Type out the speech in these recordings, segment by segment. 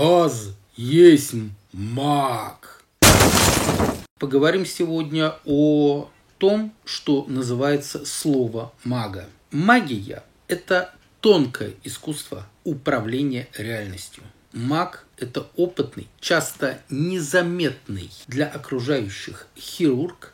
Аз есть маг. Поговорим сегодня о том, что называется слово мага. Магия – это тонкое искусство управления реальностью. Маг – это опытный, часто незаметный для окружающих хирург,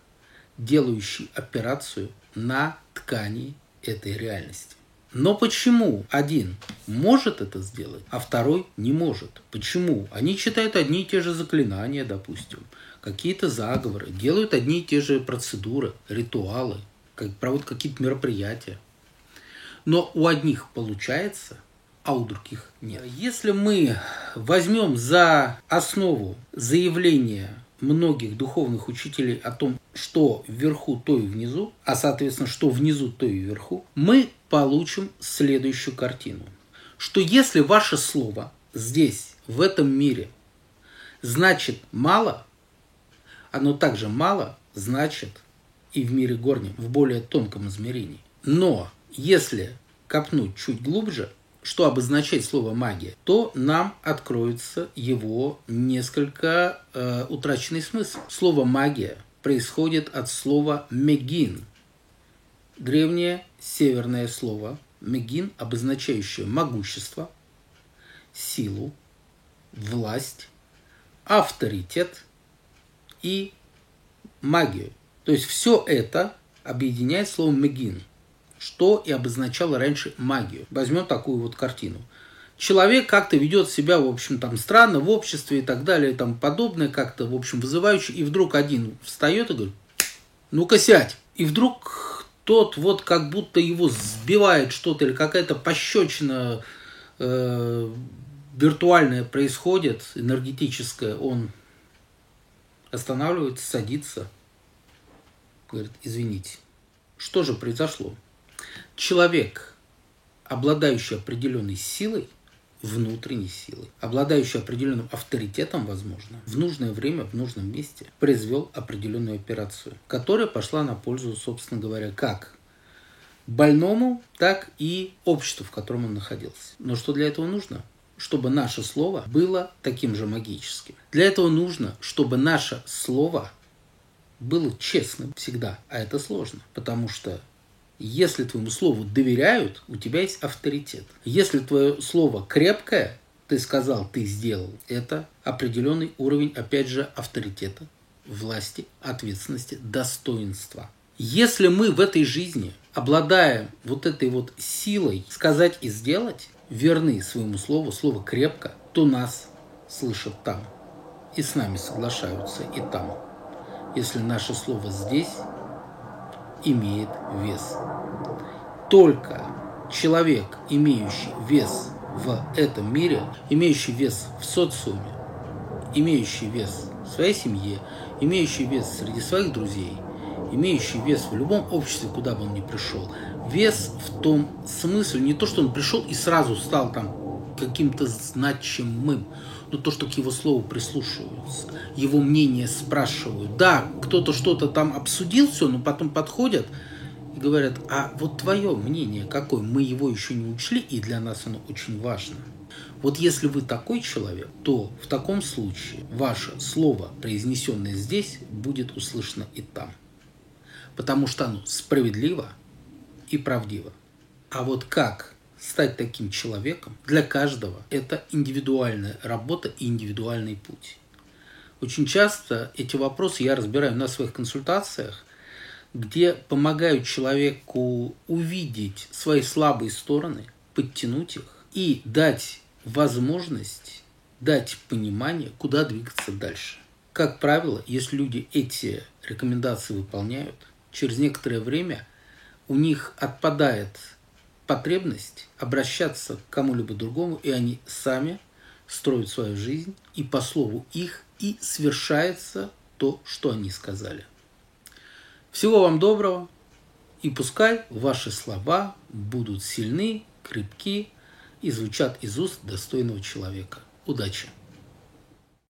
делающий операцию на ткани этой реальности. Но почему один может это сделать, а второй не может? Почему? Они читают одни и те же заклинания, допустим, какие-то заговоры, делают одни и те же процедуры, ритуалы, как, проводят какие-то мероприятия. Но у одних получается, а у других нет. Если мы возьмем за основу заявление многих духовных учителей о том, что вверху, то и внизу, а соответственно, что внизу, то и вверху, мы получим следующую картину. Что если ваше слово здесь, в этом мире, значит мало, оно также мало значит и в мире горнем, в более тонком измерении. Но если копнуть чуть глубже, что обозначает слово магия, то нам откроется его несколько э, утраченный смысл. Слово магия происходит от слова мегин. Древнее северное слово мегин, обозначающее могущество, силу, власть, авторитет и магию. То есть все это объединяет слово мегин – что и обозначало раньше магию. Возьмем такую вот картину. Человек как-то ведет себя, в общем, там странно в обществе и так далее, и там подобное, как-то, в общем, вызывающе, и вдруг один встает и говорит, ну-ка сядь. И вдруг тот вот как будто его сбивает что-то или какая-то пощечина э, виртуальная происходит, энергетическая, он останавливается, садится, говорит, извините, что же произошло? человек, обладающий определенной силой, внутренней силой, обладающий определенным авторитетом, возможно, в нужное время, в нужном месте произвел определенную операцию, которая пошла на пользу, собственно говоря, как больному, так и обществу, в котором он находился. Но что для этого нужно? Чтобы наше слово было таким же магическим. Для этого нужно, чтобы наше слово было честным всегда. А это сложно, потому что если твоему слову доверяют, у тебя есть авторитет. Если твое слово крепкое, ты сказал, ты сделал, это определенный уровень, опять же, авторитета, власти, ответственности, достоинства. Если мы в этой жизни обладаем вот этой вот силой сказать и сделать, верны своему слову, слово крепко, то нас слышат там. И с нами соглашаются и там. Если наше слово здесь, имеет вес. Только человек, имеющий вес в этом мире, имеющий вес в социуме, имеющий вес в своей семье, имеющий вес среди своих друзей, имеющий вес в любом обществе, куда бы он ни пришел, вес в том смысле, не то, что он пришел и сразу стал там каким-то значимым, но то, что к его слову прислушиваются, его мнение спрашивают. Да, кто-то что-то там обсудил все, но потом подходят и говорят, а вот твое мнение какое? Мы его еще не учли, и для нас оно очень важно. Вот если вы такой человек, то в таком случае ваше слово, произнесенное здесь, будет услышано и там. Потому что оно справедливо и правдиво. А вот как стать таким человеком, для каждого это индивидуальная работа и индивидуальный путь. Очень часто эти вопросы я разбираю на своих консультациях, где помогаю человеку увидеть свои слабые стороны, подтянуть их и дать возможность, дать понимание, куда двигаться дальше. Как правило, если люди эти рекомендации выполняют, через некоторое время у них отпадает потребность обращаться к кому-либо другому, и они сами строят свою жизнь, и по слову их и свершается то, что они сказали. Всего вам доброго, и пускай ваши слова будут сильны, крепки и звучат из уст достойного человека. Удачи!